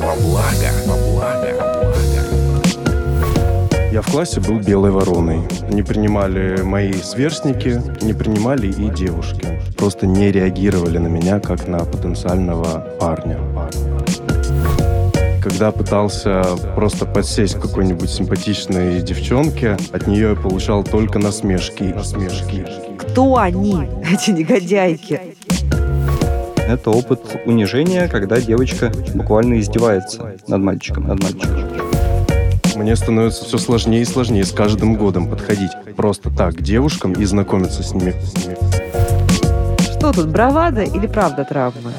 Во благо, во благо. Я в классе был белой вороной. Не принимали мои сверстники, не принимали и девушки. Просто не реагировали на меня, как на потенциального парня. Когда пытался просто подсесть к какой-нибудь симпатичной девчонке, от нее я получал только насмешки. Насмешки. Кто они, эти негодяйки? Это опыт унижения, когда девочка буквально издевается над мальчиком, над мальчиком. Мне становится все сложнее и сложнее с каждым годом подходить просто так к девушкам и знакомиться с ними. Что тут, бравада или правда? Травмы.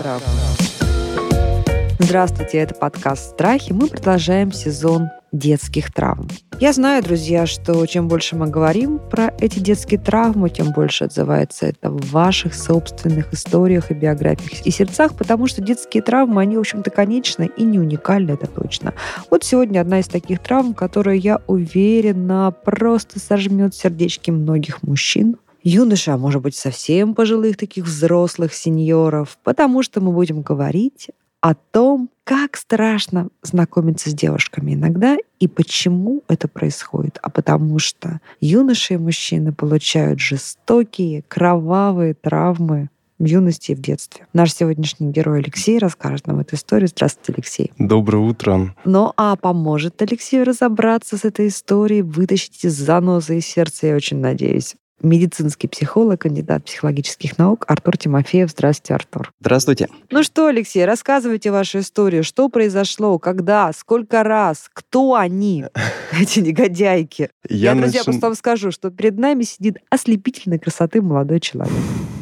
Здравствуйте, это подкаст «Страхи». Мы продолжаем сезон детских травм. Я знаю, друзья, что чем больше мы говорим про эти детские травмы, тем больше отзывается это в ваших собственных историях и биографиях и сердцах, потому что детские травмы, они, в общем-то, конечны и не уникальны, это точно. Вот сегодня одна из таких травм, которая, я уверена, просто сожмет сердечки многих мужчин, юноша, а может быть, совсем пожилых таких взрослых сеньоров, потому что мы будем говорить о том, как страшно знакомиться с девушками иногда и почему это происходит. А потому что юноши и мужчины получают жестокие, кровавые травмы в юности и в детстве. Наш сегодняшний герой Алексей расскажет нам эту историю. Здравствуйте, Алексей. Доброе утро. Ну а поможет Алексею разобраться с этой историей, вытащить из занозы из сердца, я очень надеюсь медицинский психолог, кандидат психологических наук Артур Тимофеев. Здравствуйте, Артур. Здравствуйте. Ну что, Алексей, рассказывайте вашу историю. Что произошло, когда, сколько раз, кто они, эти негодяйки? Я, Я друзья, просто вам скажу, что перед нами сидит ослепительной красоты молодой человек.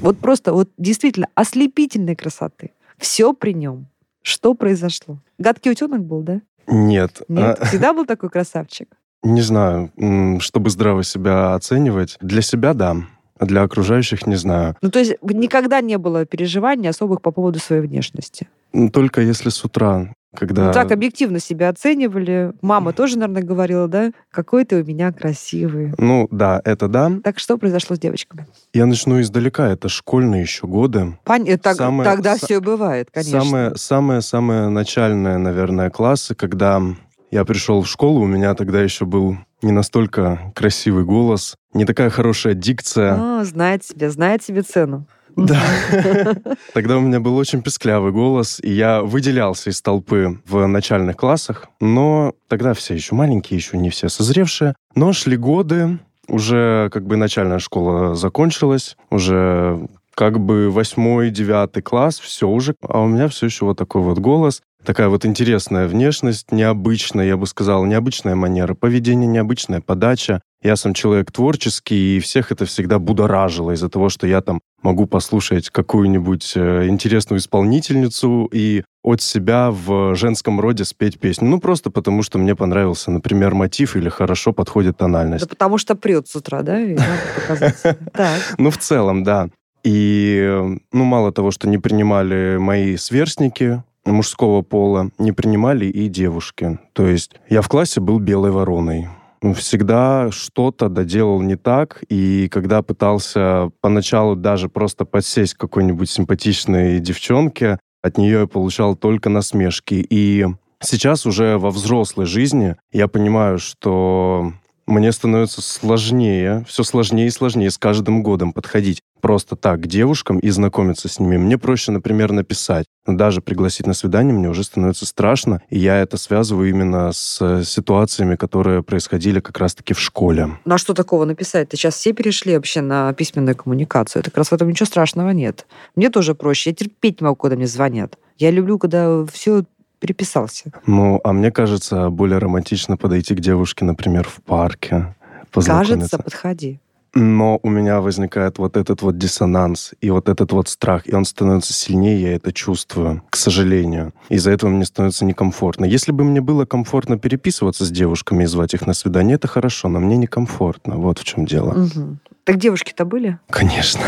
Вот просто, вот действительно ослепительной красоты. Все при нем. Что произошло? Гадкий утенок был, да? Нет. Нет? А Всегда был такой красавчик? Не знаю, чтобы здраво себя оценивать. Для себя — да. А для окружающих не знаю. Ну, то есть никогда не было переживаний особых по поводу своей внешности? Только если с утра, когда... Ну, так объективно себя оценивали. Мама тоже, наверное, говорила, да? Какой ты у меня красивый. Ну, да, это да. Так что произошло с девочками? Я начну издалека. Это школьные еще годы. Пон... Э, так, самое... Тогда с... все бывает, конечно. Самое-самое начальное, наверное, классы, когда я пришел в школу, у меня тогда еще был не настолько красивый голос, не такая хорошая дикция. А, знает себе, знает себе цену. Да. Тогда у меня был очень песклявый голос, и я выделялся из толпы в начальных классах, но тогда все еще маленькие, еще не все созревшие. Но шли годы, уже как бы начальная школа закончилась, уже как бы восьмой, девятый класс, все уже, а у меня все еще вот такой вот голос такая вот интересная внешность, необычная, я бы сказал, необычная манера поведения, необычная подача. Я сам человек творческий, и всех это всегда будоражило из-за того, что я там могу послушать какую-нибудь э, интересную исполнительницу и от себя в женском роде спеть песню. Ну, просто потому, что мне понравился, например, мотив или хорошо подходит тональность. Да потому что прет с утра, да? Ну, в целом, да. И, э, ну, мало того, что не принимали мои сверстники, мужского пола не принимали и девушки. То есть я в классе был белой вороной. Всегда что-то доделал не так, и когда пытался поначалу даже просто подсесть к какой-нибудь симпатичной девчонке, от нее я получал только насмешки. И сейчас уже во взрослой жизни я понимаю, что мне становится сложнее, все сложнее и сложнее с каждым годом подходить просто так к девушкам и знакомиться с ними. Мне проще, например, написать. Но даже пригласить на свидание мне уже становится страшно, и я это связываю именно с ситуациями, которые происходили как раз-таки в школе. Ну а что такого написать? Ты сейчас все перешли вообще на письменную коммуникацию. Это как раз в этом ничего страшного нет. Мне тоже проще. Я терпеть не могу, когда мне звонят. Я люблю, когда все переписался. Ну, а мне кажется, более романтично подойти к девушке, например, в парке. Кажется, подходи. Но у меня возникает вот этот вот диссонанс и вот этот вот страх, и он становится сильнее, я это чувствую, к сожалению. Из-за этого мне становится некомфортно. Если бы мне было комфортно переписываться с девушками и звать их на свидание, это хорошо, но мне некомфортно. Вот в чем дело. Угу Так девушки-то были? Конечно.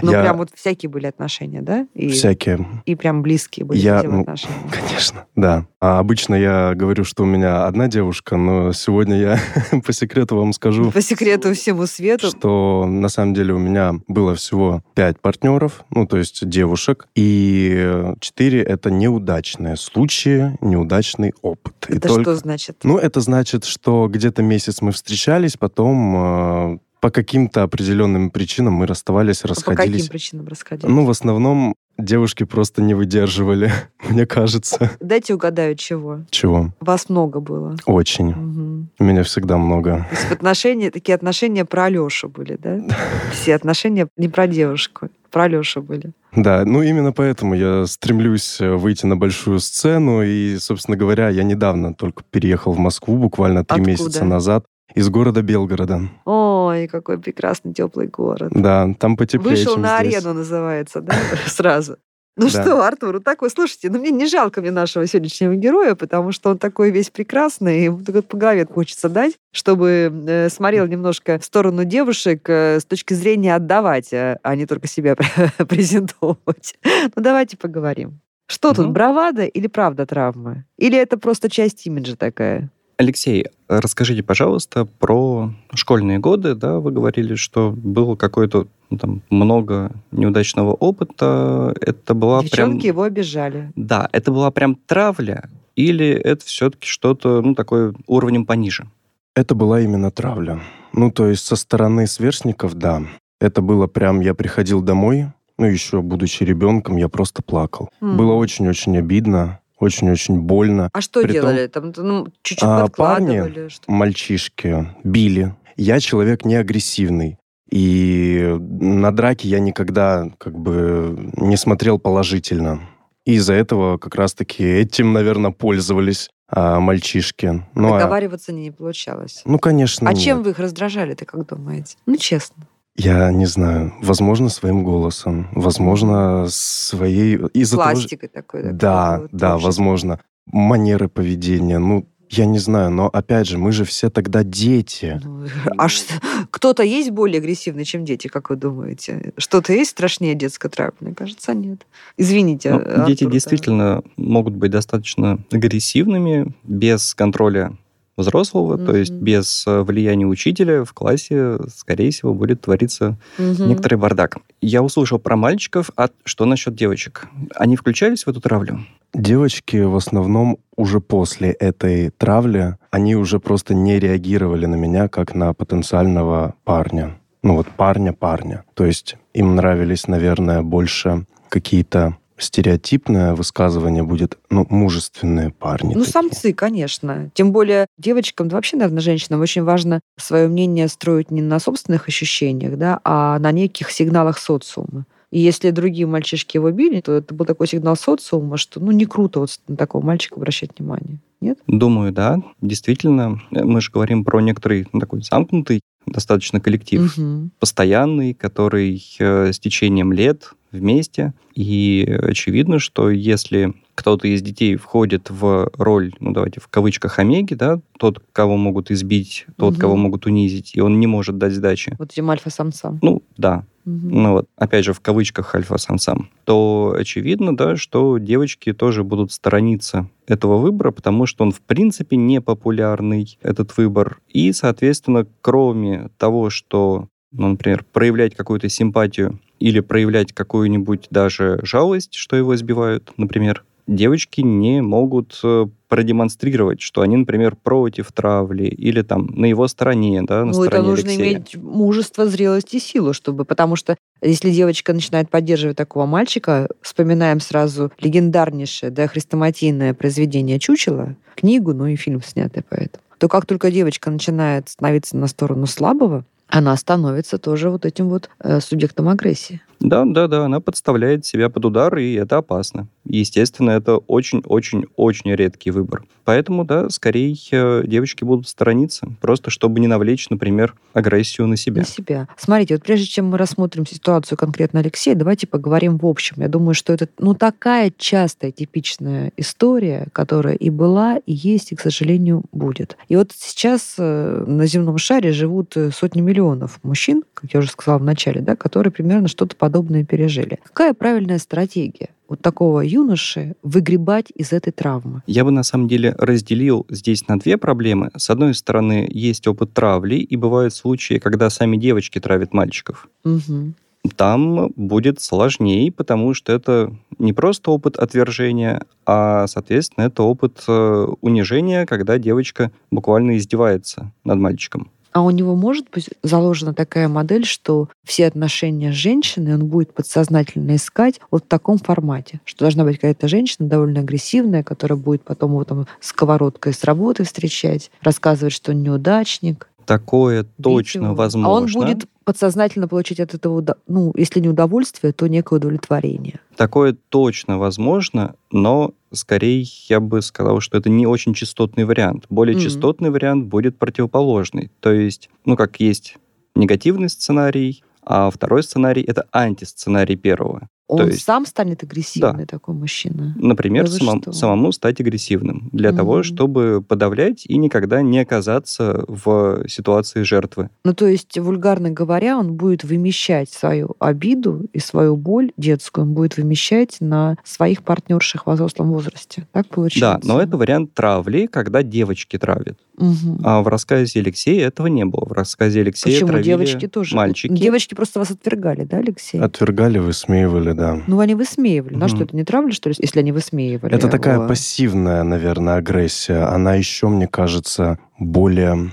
Ну, Я- прям вот всякие были отношения, да? И, Всякие. и прям близкие были Я, ну, отношения. Конечно, да. А обычно я говорю, что у меня одна девушка, но сегодня я по секрету вам скажу, По секрету всему свету. что на самом деле у меня было всего пять партнеров, ну, то есть девушек, и четыре — это неудачные случаи, неудачный опыт. И Это только- что значит? Ну, это значит, что где-то месяц мы встречались, потом э, по каким-то определенным причинам мы расставались, А По каким расходились. причинам расходились? Ну, в основном девушки просто не выдерживали, мне кажется. Дайте угадаю, чего. Чего? Вас много было. Очень. Мгм. У меня всегда много. То есть в отношения, такие отношения про Алешу были, да? Все отношения не про девушку, про Алешу были. Да, ну именно поэтому я стремлюсь э, выйти на большую сцену. И, собственно говоря, я недавно только переехал в Москву, буквально три Откуда? месяца назад, из города Белгорода. Ой, какой прекрасный теплый город. Да, там потеплее, Вышел на здесь. арену, называется, да, сразу. Ну Да. что, Артур, вот такой, слушайте, ну мне не жалко мне нашего сегодняшнего героя, потому что он такой весь прекрасный, ему только по голове хочется дать, чтобы э, смотрел немножко в сторону девушек э, с точки зрения отдавать, а а не только себя презентовать. Ну давайте поговорим. Что тут, Мгм. бравада или правда травмы? Или это просто часть имиджа такая? Алексей, расскажите, пожалуйста, про школьные годы. Да, вы говорили, что было какое-то ну, там много неудачного опыта. Это была Девчонки прям... его обижали. Да, это была прям травля, или это все-таки что-то, ну, такое уровнем пониже? Это была именно травля. Ну, то есть со стороны сверстников, да. Это было прям, я приходил домой, ну, еще будучи ребенком, я просто плакал. М. Было очень-очень обидно, очень-очень больно. А что Притом- делали? Там ну, чуть-чуть А, подкладывали? что- Мальчишки били. Я человек не агрессивный. И на драки я никогда как бы не смотрел положительно. И из-за этого как раз-таки этим, наверное, пользовались а, мальчишки. Ну, а- Договариваться не получалось. ну, конечно, А нет. чем вы их раздражали, ты как думаете? Ну, честно. Я не знаю. Возможно, своим голосом. Возможно, своей... Из-за того, Пластикой такой. такой Да, вот да, возможно. Манеры поведения. Ну, я не знаю, но опять же, мы же все тогда дети. Ну, А что, кто-то есть более агрессивный, чем дети, как вы думаете? Что-то есть страшнее детской травмы? Мне кажется, нет. Извините, Ну, дети действительно могут быть достаточно агрессивными, без контроля взрослого, то есть без э, влияния учителя в классе, скорее всего, будет твориться Мгм. некоторый бардак. Я услышал про мальчиков, а что насчет девочек? Они включались в эту травлю? Девочки в основном уже после этой травли, они уже просто не реагировали на меня как на потенциального парня. Ну вот парня-парня. То есть им нравились, наверное, больше какие-то стереотипное высказывание будет, ну, мужественные парни. Ну, такие. самцы, конечно. Тем более девочкам, да вообще, наверное, женщинам очень важно свое мнение строить не на собственных ощущениях, да, а на неких сигналах социума. И если другие мальчишки его били, то это был такой сигнал социума, что ну не круто вот на такого мальчика обращать внимание. Нет? Думаю, да. Действительно, э, мы же говорим про некоторый ну, такой замкнутый достаточно коллектив, Мгм. постоянный, который э, с течением лет вместе. И очевидно, что если кто-то из детей входит в роль, ну давайте в кавычках омеги, да, тот, кого могут избить, тот, Мгм. кого могут унизить, и он не может дать сдачи. Вот этим альфа-самцам. Ну, да, Мгм. ну вот, опять же, в кавычках альфа-самцам, то очевидно, да, что девочки тоже будут сторониться этого выбора, потому что он, в принципе, не популярный, этот выбор. И, соответственно, кроме того, что, ну, например, проявлять какую-то симпатию или проявлять какую-нибудь даже жалость, что его избивают, например, девочки не могут э, продемонстрировать, что они, например, против травли или там на его стороне, да, на Ну, это стороне нужно Алексея. иметь мужество, зрелость и силу, чтобы... Потому что если девочка начинает поддерживать такого мальчика, вспоминаем сразу легендарнейшее, да, хрестоматийное произведение «Чучело», книгу, ну и фильм снятый по этому, то как только девочка начинает становиться на сторону слабого, она становится тоже вот этим вот э, субъектом агрессии. Да, да, да, она подставляет себя под удар, и это опасно. Естественно, это очень-очень-очень редкий выбор. Поэтому, да, скорее э, девочки будут сторониться, просто чтобы не навлечь, например, агрессию на себя. На себя. Смотрите, вот прежде чем мы рассмотрим ситуацию конкретно Алексея, давайте поговорим в общем. Я думаю, что это ну такая частая, типичная история, которая и была, и есть, и, к сожалению, будет. И вот сейчас э, на земном шаре живут э, сотни миллионов мужчин, как я уже сказала в начале, да, которые примерно что-то подобное пережили. Какая правильная стратегия? вот такого юноши выгребать из этой травмы? Я бы на самом деле разделил здесь на две проблемы. С одной стороны, есть опыт травли, и бывают случаи, когда сами девочки травят мальчиков. Угу. Там будет сложнее, потому что это не просто опыт отвержения, а, соответственно, это опыт э, унижения, когда девочка буквально издевается над мальчиком. А у него может быть заложена такая модель, что все отношения с женщиной он будет подсознательно искать вот в таком формате, что должна быть какая-то женщина довольно агрессивная, которая будет потом его там сковородкой с работы встречать, рассказывать, что он неудачник, Такое точно его. возможно. А он будет подсознательно получить от этого, ну, если не удовольствие, то некое удовлетворение. Такое точно возможно, но скорее я бы сказал, что это не очень частотный вариант. Более mm-hmm. частотный вариант будет противоположный. То есть, ну, как есть негативный сценарий, а второй сценарий — это антисценарий первого. Он То есть, сам станет агрессивный да. такой мужчина. Например, да самом, самому стать агрессивным для угу. того, чтобы подавлять и никогда не оказаться в ситуации жертвы. Ну, то есть, вульгарно говоря, он будет вымещать свою обиду и свою боль детскую, он будет вымещать на своих партнерших в взрослом возрасте. Так получается? Да, но это вариант травли, когда девочки травят. Угу. А в рассказе Алексея этого не было. В рассказе Алексея Почему? травили девочки тоже. мальчики. Девочки просто вас отвергали, да, Алексей? Отвергали, высмеивали, да. Ну, они высмеивали. Угу. На что, это не травля, что ли, если они высмеивали? Это такая его? пассивная, наверное, агрессия. Она еще, мне кажется, более...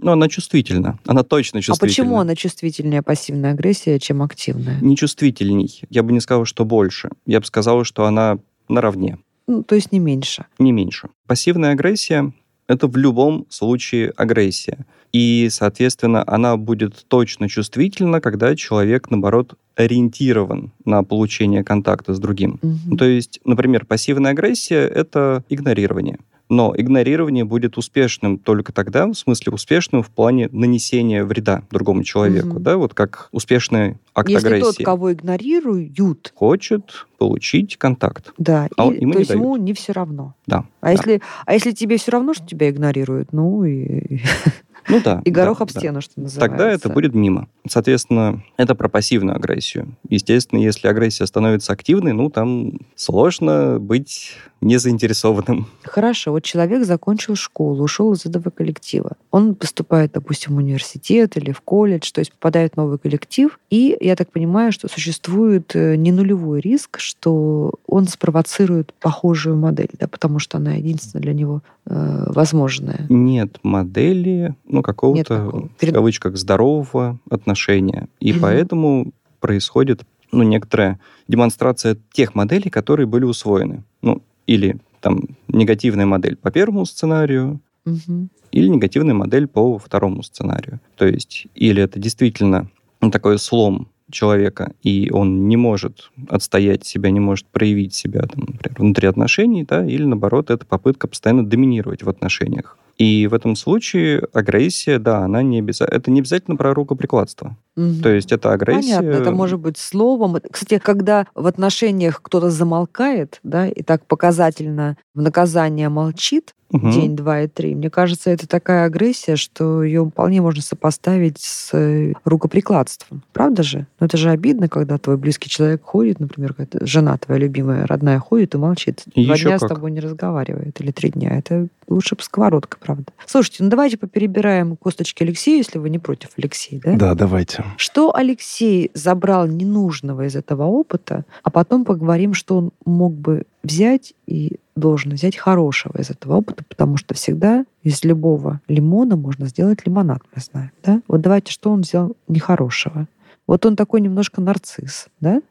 Ну, она чувствительна. Она точно чувствительна. А почему она чувствительнее пассивная агрессия, чем активная? Не чувствительней. Я бы не сказал, что больше. Я бы сказал, что она наравне. Ну, то есть не меньше. Не меньше. Пассивная агрессия — это в любом случае агрессия. И, соответственно, она будет точно чувствительна, когда человек, наоборот, ориентирован на получение контакта с другим. Угу. То есть, например, пассивная агрессия — это игнорирование. Но игнорирование будет успешным только тогда, в смысле успешным в плане нанесения вреда другому человеку, Мгм. да, вот как успешный акт Если агрессии. тот, кого игнорируют, Хочет получить контакт. да, А и- ему то не есть ему не все равно. Да. А если, а если тебе все равно, что тебя игнорируют, ну и, Ну да. и горох да, об да. стену, что называется. Тогда это будет мимо. Соответственно, это про пассивную агрессию. Естественно, если агрессия становится активной, ну, там сложно быть незаинтересованным. Хорошо, вот человек закончил школу, ушел из этого коллектива. Он поступает, допустим, в университет или в колледж, то есть попадает в новый коллектив. И я так понимаю, что существует э, не нулевой риск, что он спровоцирует похожую модель, да, потому что она единственная для него э, возможная. Нет модели, ну, какого-то, такого. в Перед- кавычках, здорового отношения. И Мгм. поэтому происходит, ну, некоторая демонстрация тех моделей, которые были усвоены. Ну, или там негативная модель по первому сценарию, Мгм. или негативная модель по второму сценарию. То есть, или это действительно такой слом человека, и он не может отстоять себя, не может проявить себя, там, например, внутри отношений, да, или наоборот, это попытка постоянно доминировать в отношениях. И в этом случае агрессия, да, она не обязательно... Это не обязательно про рукоприкладство. Мгм. То есть это агрессия... Понятно, это может быть словом. Кстати, когда в отношениях кто-то замолкает, да, и так показательно в наказание молчит, Мгм. день, два и три. Мне кажется, это такая агрессия, что ее вполне можно сопоставить с э, рукоприкладством. Правда же? Но это же обидно, когда твой близкий человек ходит, например, какая-то жена твоя любимая, родная ходит и молчит. И Два еще дня с как. тобой не разговаривает, или три дня. Это лучше бы сковородка, правда. Слушайте, ну давайте поперебираем косточки Алексея, если вы не против, Алексей, да? Да, давайте. Что Алексей забрал ненужного из этого опыта, а потом поговорим, что он мог бы взять и должен взять хорошего из этого опыта, потому что всегда из любого лимона можно сделать лимонад, мы знаем. Да? Вот давайте, что он взял нехорошего. Вот он такой немножко нарцисс, да?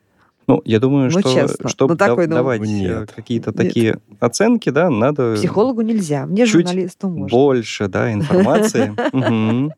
Ну, я думаю, Ну, что честно. чтобы Ну, такой, ну, давать Нет. какие-то Нет. такие оценки, да, надо Психологу нельзя, мне чуть журналисту можно. больше, да, информации.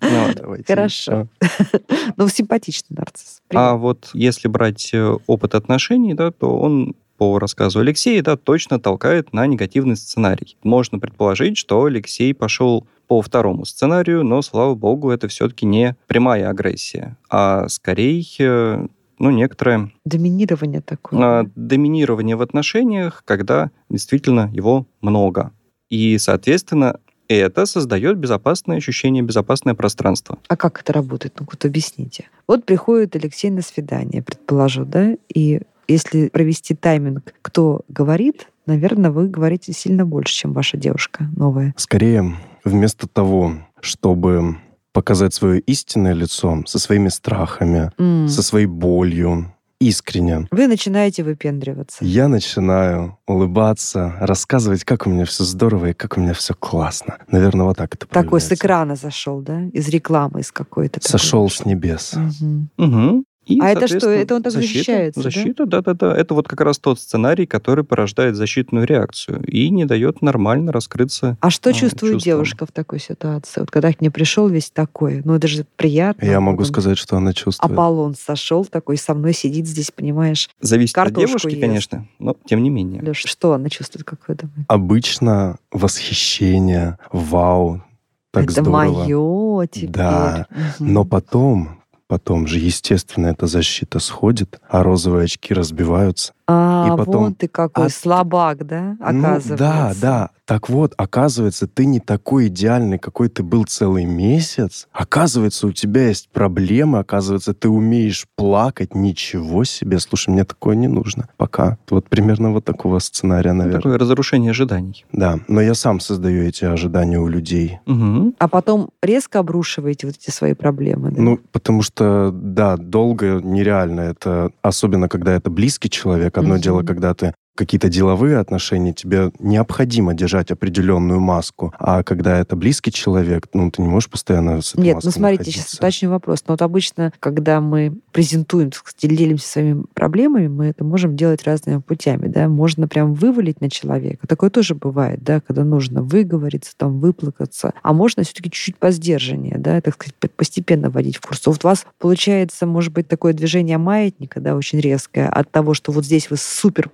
Ну, Давайте Хорошо. Ну, симпатичный нарцисс. А вот если брать э, опыт отношений, да, то он по рассказу Алексея, да, точно толкает на негативный сценарий. Можно предположить, что Алексей пошел по второму сценарию, но, слава богу, это все-таки не прямая агрессия, а скорее, э, ну, некоторое Доминирование такое. а, доминирование в отношениях, когда действительно его много. И, соответственно, это создает безопасное ощущение, безопасное пространство. А как это работает? Ну, вот объясните. Вот приходит Алексей на свидание, предположу, да, и если провести тайминг, кто говорит, наверное, вы говорите сильно больше, чем ваша девушка новая. Скорее, вместо того, чтобы показать свое истинное лицо со своими страхами, М. со своей болью, искренне, Вы начинаете выпендриваться. я начинаю улыбаться, рассказывать, как у меня все здорово и как у меня все классно. Наверное, вот так это Такой с экрана зашел, да? Из рекламы, из какой-то. такой. Сошел с небес. Мгм. Мгм. И, А это что? Это он так защита, защищается, да? Защита, да-да-да. Это вот как раз тот сценарий, который порождает защитную реакцию и не дает нормально раскрыться. А что А, чувствует чувством. девушка в такой ситуации? Вот когда к ней пришел весь такой, ну это же приятно. Я могу он, сказать, что она чувствует. Аполлон сошел такой, со мной сидит здесь, понимаешь? Зависит от девушки, ест. конечно, но тем не менее. Леш, что она чувствует, как вы думаете? Обычно восхищение, вау, так это здорово. мое теперь. Да. Но потом, потом же, естественно, эта защита сходит, а розовые очки разбиваются. А, и потом- вон ты какой А- слабак, да, Ну, оказывается? да, да. Так вот, оказывается, ты не такой идеальный, какой ты был целый месяц. Оказывается, у тебя есть проблемы. Оказывается, ты умеешь плакать. Ничего себе. Слушай, мне такое не нужно. Пока. Вот примерно вот такого сценария, Ну, наверное. Такое разрушение ожиданий. Да, но я сам создаю эти ожидания у людей. Мгм. А потом резко обрушиваете вот эти свои проблемы, да? Ну, потому что, да, долго нереально. Это особенно, когда это близкий человек. Одно Мгм. дело, когда ты какие-то деловые отношения, тебе необходимо держать определенную маску. А когда это близкий человек, ну, ты не можешь постоянно с этой Нет, ну смотрите, сейчас находиться. уточню вопрос. Но вот обычно, когда мы презентуем, так сказать, делимся своими проблемами, мы это можем делать разными путями, да. Можно прям вывалить на человека. Такое тоже бывает, да, когда нужно выговориться, там, выплакаться. А можно все-таки чуть-чуть по сдержаннее, да, так сказать, по- постепенно вводить в курс. Вот у вас получается, может быть, такое движение маятника, да, очень резкое, от того, что вот здесь вы супер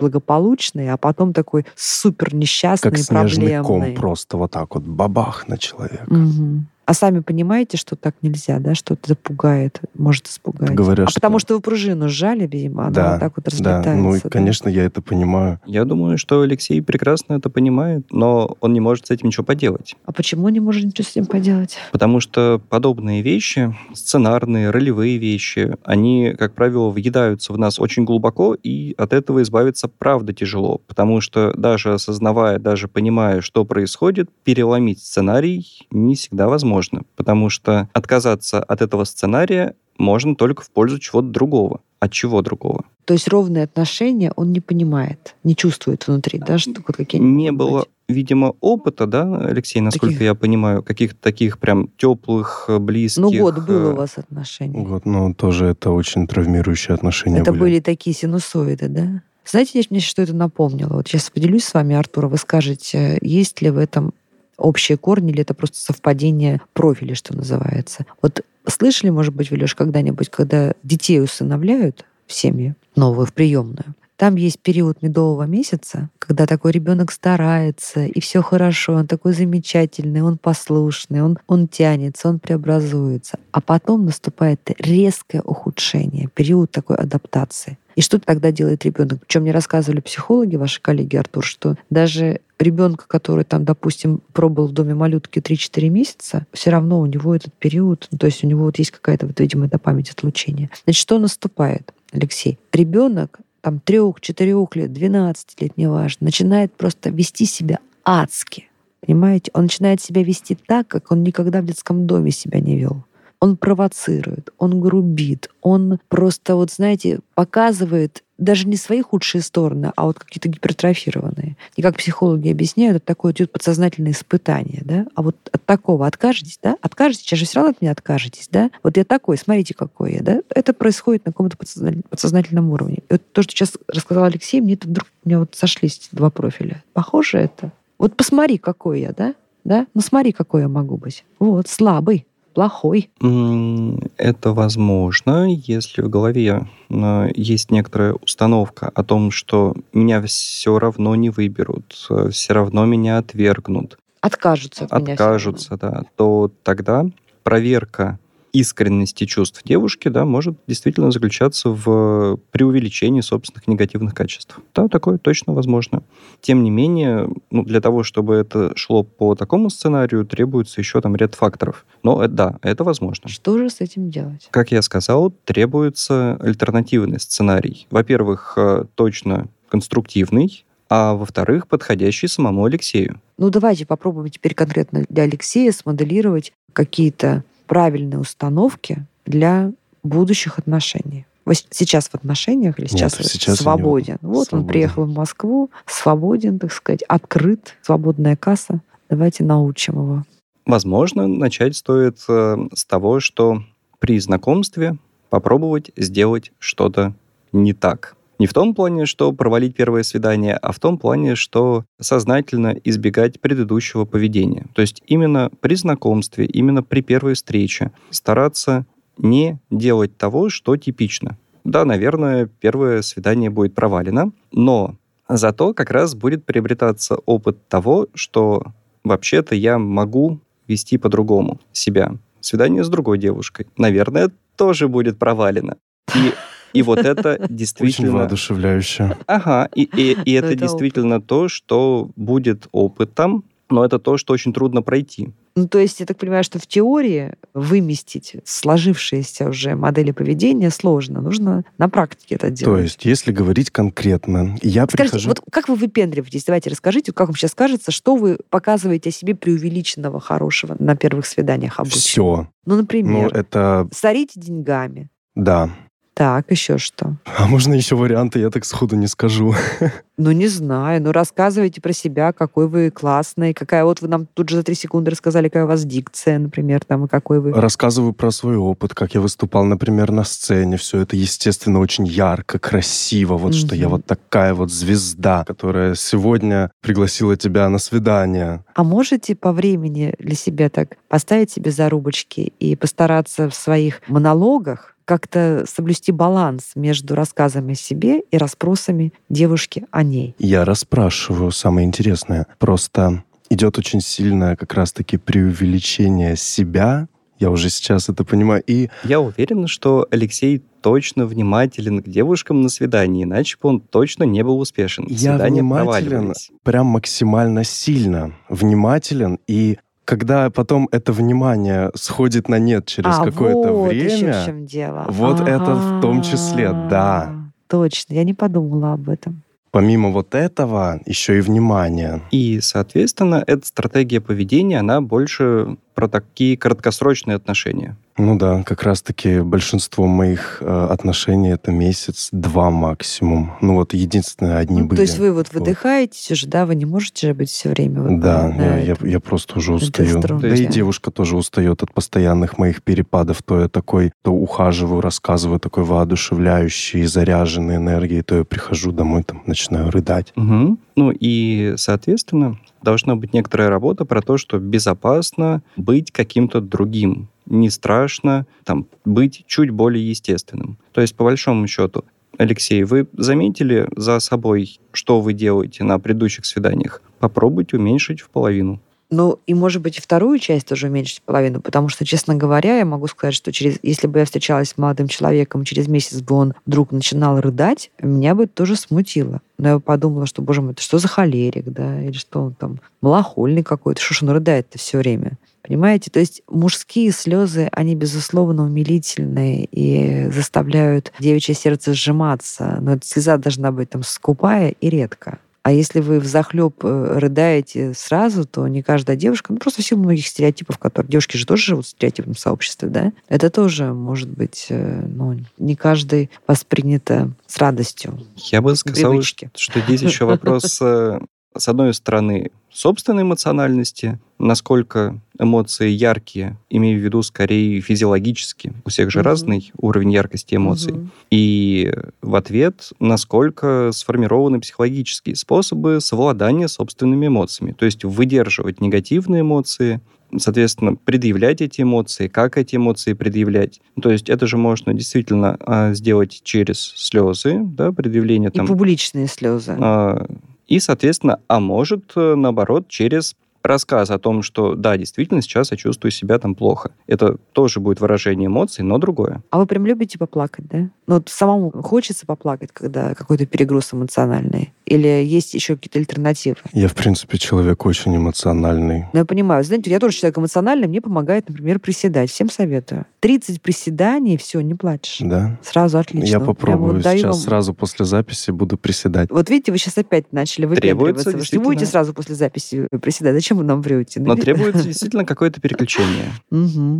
благополучный, а потом такой супер несчастный, Как снежный проблемный. ком просто вот так вот бабах на человека. Мгм. А сами понимаете, что так нельзя, да, что это запугает, может испугать. Говорят, а потому что- что вы пружину сжали, видимо, она Да, вот так вот Да, разлетается. ну и, да. конечно, я это понимаю. Я думаю, что Алексей прекрасно это понимает, но он не может с этим ничего поделать. А почему не может ничего с этим поделать? Потому что подобные вещи, сценарные, ролевые вещи, они, как правило, въедаются в нас очень глубоко, и от этого избавиться правда тяжело. Потому что даже осознавая, даже понимая, что происходит, переломить сценарий не всегда возможно. Потому что отказаться от этого сценария можно только в пользу чего-то другого. От чего другого? То есть ровные отношения он не понимает, не чувствует внутри, да, что вот какие-нибудь Не было, быть. видимо, опыта, да, Алексей, насколько Таких- я понимаю, каких-то таких прям теплых, э, близких. Ну, год было э, у вас отношений. Вот, но тоже это очень травмирующие отношения Это были. были такие синусоиды, да? Знаете, мне что это напомнило? Вот сейчас поделюсь с вами, Артур, а вы скажете, есть ли в этом общие корни, или это просто совпадение профиля, что называется. Вот слышали, может быть, Вилюш, когда-нибудь, когда детей усыновляют в семьи, новую, в приемную, там есть период медового месяца, когда такой ребенок старается, и все хорошо, он такой замечательный, он послушный, он, он тянется, он преобразуется. А потом наступает резкое ухудшение, период такой адаптации. И что тогда делает ребенок? Причем мне рассказывали психологи, ваши коллеги, Артур, что даже ребенка, который там, допустим, пробыл в доме малютки 3-4 месяца, все равно у него этот период, ну, то есть у него вот есть какая-то, вот, видимо, эта память отлучения. Значит, что наступает, Алексей? Ребенок там трех, четырех лет, 12 лет, неважно, начинает просто вести себя адски. Понимаете? Он начинает себя вести так, как он никогда в детском доме себя не вел. Он провоцирует, он грубит, он просто, вот знаете, показывает даже не свои худшие стороны, а вот какие-то гипертрофированные. И как психологи объясняют, это такое идет подсознательное испытание, да? А вот от такого откажетесь, да? Откажетесь, сейчас же все равно от меня откажетесь, да? Вот я такой, смотрите, какой я, да? Это происходит на каком-то подсознатель- подсознательном уровне. И вот то, что сейчас рассказал Алексей, мне это вдруг, у меня вот сошлись два профиля. Похоже это? Вот посмотри, какой я, да? Да? Ну смотри, какой я могу быть. Вот, слабый. Плохой. Это возможно, если в голове э, есть некоторая установка о том, что меня все равно не выберут, э, все равно меня отвергнут. Откажутся от Откажутся, да. То тогда проверка искренности чувств девушки, да, может действительно заключаться в преувеличении собственных негативных качеств. Да, такое точно возможно. Тем не менее, ну, для того, чтобы это шло по такому сценарию, требуется еще там ряд факторов. Но это, да, это возможно. Что же с этим делать? Как я сказал, требуется альтернативный сценарий. Во-первых, э, точно конструктивный, а во-вторых, подходящий самому Алексею. Ну, давайте попробуем теперь конкретно для Алексея смоделировать какие-то правильные установки для будущих отношений. Вы сейчас в отношениях или сейчас, Нет, сейчас свободен? Вот свободен. он приехал в Москву, свободен, так сказать, открыт, свободная касса. Давайте научим его. Возможно, начать стоит э, с того, что при знакомстве попробовать сделать что-то не так. Не в том плане, что провалить первое свидание, а в том плане, что сознательно избегать предыдущего поведения. То есть именно при знакомстве, именно при первой встрече стараться не делать того, что типично. Да, наверное, первое свидание будет провалено, но зато как раз будет приобретаться опыт того, что вообще-то я могу вести по-другому себя. Свидание с другой девушкой, наверное, тоже будет провалено. И и вот это действительно... Очень воодушевляюще. Ага, и, и, и это, это действительно опыт. то, что будет опытом, но это то, что очень трудно пройти. Ну, то есть, я так понимаю, что в теории выместить сложившиеся уже модели поведения сложно. Нужно на практике это делать. То есть, если говорить конкретно, я Скажите, прихожу... вот как вы выпендриваетесь? Давайте расскажите, как вам сейчас кажется, что вы показываете о себе преувеличенного хорошего на первых свиданиях обычно? Все. Ну, например, ну, это... сорите деньгами. Да. Так, еще что? А можно еще варианты, я так сходу не скажу. Ну, не знаю. Ну, рассказывайте про себя, какой вы классный, какая... Вот вы нам тут же за три секунды рассказали, какая у вас дикция, например, там, и какой вы... Рассказываю про свой опыт, как я выступал, например, на сцене. Все это, естественно, очень ярко, красиво. Вот mm-hmm. что я вот такая вот звезда, которая сегодня пригласила тебя на свидание. А можете по времени для себя так поставить себе зарубочки и постараться в своих монологах как-то соблюсти баланс между рассказами о себе и расспросами девушки о ней. Я расспрашиваю самое интересное. Просто идет очень сильное как раз-таки преувеличение себя. Я уже сейчас это понимаю. И... Я уверен, что Алексей точно внимателен к девушкам на свидании, иначе бы он точно не был успешен. Я Свидания внимателен прям максимально сильно. Внимателен и когда потом это внимание сходит на нет через а, какое-то вот время, еще в чем дело. вот А-а-а. это в том числе, да. Точно, я не подумала об этом. Помимо вот этого, еще и внимание. И, соответственно, эта стратегия поведения, она больше про такие краткосрочные отношения. Ну да, как раз-таки большинство моих э, отношений это месяц-два максимум. Ну вот единственное, одни ну, были. То есть вы вот выдыхаетесь уже, да, вы не можете же быть все время вот Да, на я, я, я просто уже устаю. Да и девушка тоже устает от постоянных моих перепадов. То я такой, то ухаживаю, рассказываю, такой воодушевляющий, заряженный энергией, то я прихожу домой, там, начинаю рыдать. Угу. Ну и, соответственно, должна быть некоторая работа про то, что безопасно быть каким-то другим, не страшно там, быть чуть более естественным. То есть, по большому счету, Алексей, вы заметили за собой, что вы делаете на предыдущих свиданиях? Попробуйте уменьшить в половину. Ну, и, может быть, и вторую часть тоже уменьшить половину, потому что, честно говоря, я могу сказать, что через, если бы я встречалась с молодым человеком, через месяц бы он вдруг начинал рыдать, меня бы тоже смутило. Но я подумала, что, боже мой, это что за холерик, да, или что он там, малохольный какой-то, что ж он рыдает-то все время. Понимаете? То есть мужские слезы, они, безусловно, умилительные и заставляют девичье сердце сжиматься. Но эта слеза должна быть там скупая и редко. А если вы в захлеб э, рыдаете сразу, то не каждая девушка, ну просто в силу многих стереотипов, которые девушки же тоже живут в стереотипном сообществе, да, это тоже может быть, э, ну, не каждый воспринято с радостью. Я бы сказал, привычки. что здесь еще вопрос, э, с одной стороны, собственной эмоциональности, насколько эмоции яркие, имею в виду скорее физиологически. У всех же угу. разный уровень яркости эмоций. Угу. И в ответ, насколько сформированы психологические способы совладания собственными эмоциями. То есть выдерживать негативные эмоции, соответственно, предъявлять эти эмоции, как эти эмоции предъявлять. То есть это же можно действительно а, сделать через слезы, да, предъявление там. И публичные слезы. А, и, соответственно, а может, э, наоборот, через рассказ о том, что да, действительно, сейчас я чувствую себя там плохо. Это тоже будет выражение эмоций, но другое. А вы прям любите поплакать, да? Ну, вот самому хочется поплакать, когда какой-то перегруз эмоциональный? Или есть еще какие-то альтернативы? Я, в принципе, человек очень эмоциональный. Ну, я понимаю. Знаете, я тоже человек эмоциональный, мне помогает, например, приседать. Всем советую. 30 приседаний, все, не плачешь. Да? Сразу отлично. Я попробую вот сейчас, вам... сразу после записи буду приседать. Вот видите, вы сейчас опять начали выпендриваться. Вы не будете сразу после записи приседать. Зачем вы нам врете? Но требуется действительно какое-то переключение.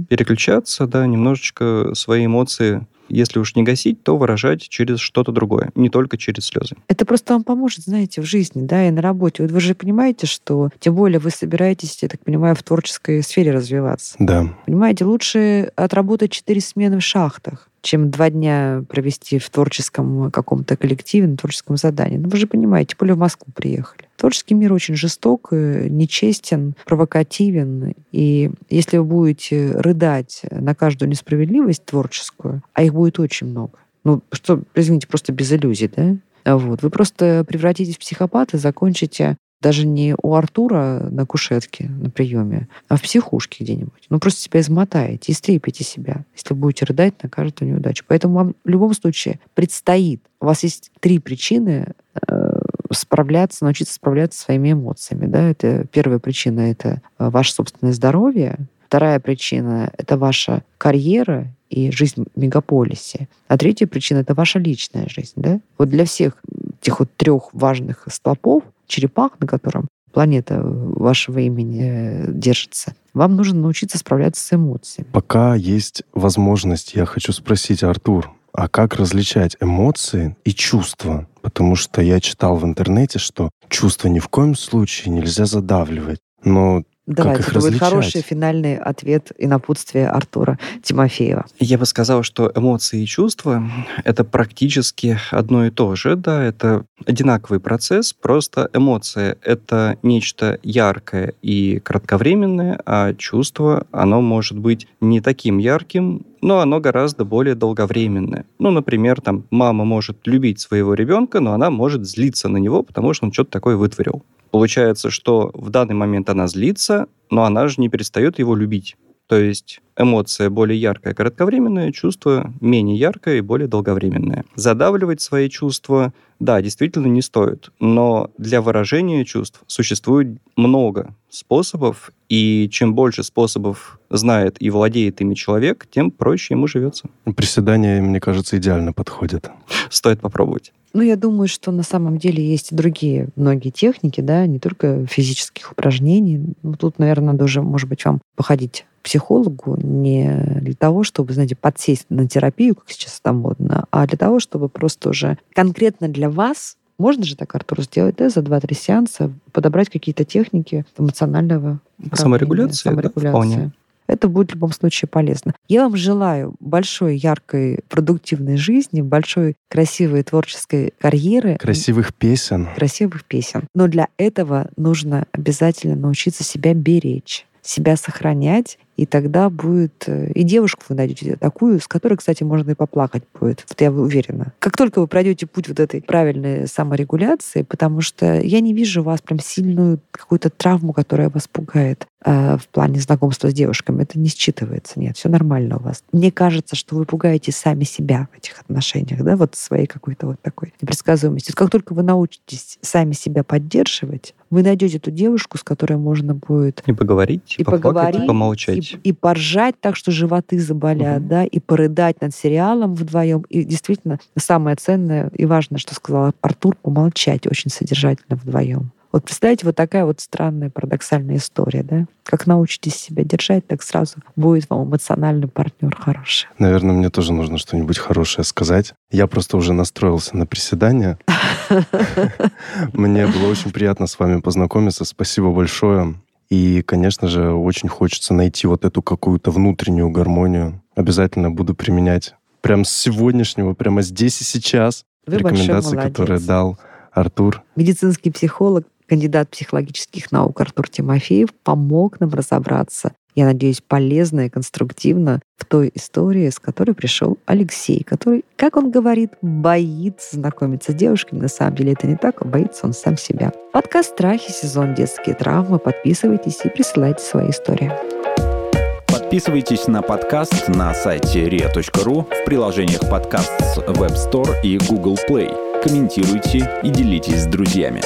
Переключаться, да, немножечко свои эмоции если уж не гасить, то выражать через что-то другое, не только через слезы. Это просто вам поможет, знаете, в жизни, да, и на работе. Вот вы же понимаете, что тем более вы собираетесь, я так понимаю, в творческой сфере развиваться. Да. Понимаете, лучше отработать четыре смены в шахтах, чем два дня провести в творческом каком-то коллективе, на творческом задании. Ну, вы же понимаете, тем более в Москву приехали. Творческий мир очень жесток, э, нечестен, провокативен. И если вы будете рыдать на каждую несправедливость творческую, а их будет очень много, ну, что, извините, просто без иллюзий, да? Вот. Вы просто превратитесь в психопата, закончите даже не у Артура на кушетке на приеме, а в психушке где-нибудь. Ну, просто себя измотаете, истрепите себя, если будете рыдать на каждую неудачу. Поэтому вам в любом случае предстоит. У вас есть три причины э, справляться, научиться справляться со своими эмоциями. Да? Это первая причина — это э, ваше собственное здоровье. Вторая причина — это ваша карьера и жизнь в мегаполисе. А третья причина — это ваша личная жизнь. Да? Вот для всех этих вот трех важных столпов черепах, на котором планета вашего имени э, держится, вам нужно научиться справляться с эмоциями. Пока есть возможность, я хочу спросить, Артур, а как различать эмоции и чувства? Потому что я читал в интернете, что чувства ни в коем случае нельзя задавливать. Но Давайте, как их это различать? будет хороший финальный ответ и напутствие Артура Тимофеева. Я бы сказал, что эмоции и чувства — это практически одно и то же, да, это одинаковый процесс, просто эмоция — это нечто яркое и кратковременное, а чувство, оно может быть не таким ярким, но оно гораздо более долговременное. Ну, например, там мама может любить своего ребенка, но она может злиться на него, потому что он что-то такое вытворил. Получается, что в данный момент она злится, но она же не перестает его любить. То есть эмоция более яркая, кратковременная, чувство менее яркое и более долговременное. Задавливать свои чувства, да, действительно не стоит, но для выражения чувств существует много способов, и чем больше способов знает и владеет ими человек, тем проще ему живется. Приседания, мне кажется, идеально подходят. Стоит попробовать. Ну, я думаю, что на самом деле есть и другие многие техники, да, не только физических упражнений. Ну, тут, наверное, надо уже, может быть, вам походить к психологу не для того, чтобы, знаете, подсесть на терапию, как сейчас там модно, а для того, чтобы просто уже конкретно для вас можно же так, Артур, сделать, да, за 2-3 сеанса, подобрать какие-то техники эмоционального саморегуляции, саморегуляции. Да, вполне. Это будет в любом случае полезно. Я вам желаю большой, яркой, продуктивной жизни, большой, красивой творческой карьеры. Красивых песен. Красивых песен. Но для этого нужно обязательно научиться себя беречь себя сохранять, и тогда будет... Э, и девушку вы найдете такую, с которой, кстати, можно и поплакать будет. Вот я уверена. Как только вы пройдете путь вот этой правильной саморегуляции, потому что я не вижу у вас прям сильную какую-то травму, которая вас пугает э, в плане знакомства с девушками. Это не считывается. Нет, все нормально у вас. Мне кажется, что вы пугаете сами себя в этих отношениях, да, вот своей какой-то вот такой непредсказуемости. Как только вы научитесь сами себя поддерживать, вы найдете ту девушку, с которой можно будет и поговорить, и поговорить, и помолчать, и, и поржать так, что животы заболят, угу. да, и порыдать над сериалом вдвоем. И действительно самое ценное и важное, что сказал Артур, помолчать очень содержательно вдвоем. Вот представляете, вот такая вот странная парадоксальная история, да? Как научитесь себя держать, так сразу будет вам эмоциональный партнер хороший. Наверное, мне тоже нужно что-нибудь хорошее сказать. Я просто уже настроился на приседания. Мне было очень приятно с вами познакомиться. Спасибо большое. И, конечно же, очень хочется найти вот эту какую-то внутреннюю гармонию. Обязательно буду применять прямо с сегодняшнего, прямо здесь и сейчас. Вы рекомендации, которые дал Артур. Медицинский психолог, кандидат психологических наук Артур Тимофеев помог нам разобраться я надеюсь, полезно и конструктивно в той истории, с которой пришел Алексей, который, как он говорит, боится знакомиться с девушками. На самом деле это не так, а боится он сам себя. Подкаст «Страхи», сезон «Детские травмы». Подписывайтесь и присылайте свои истории. Подписывайтесь на подкаст на сайте ria.ru в приложениях подкаст с Web Store и Google Play. Комментируйте и делитесь с друзьями.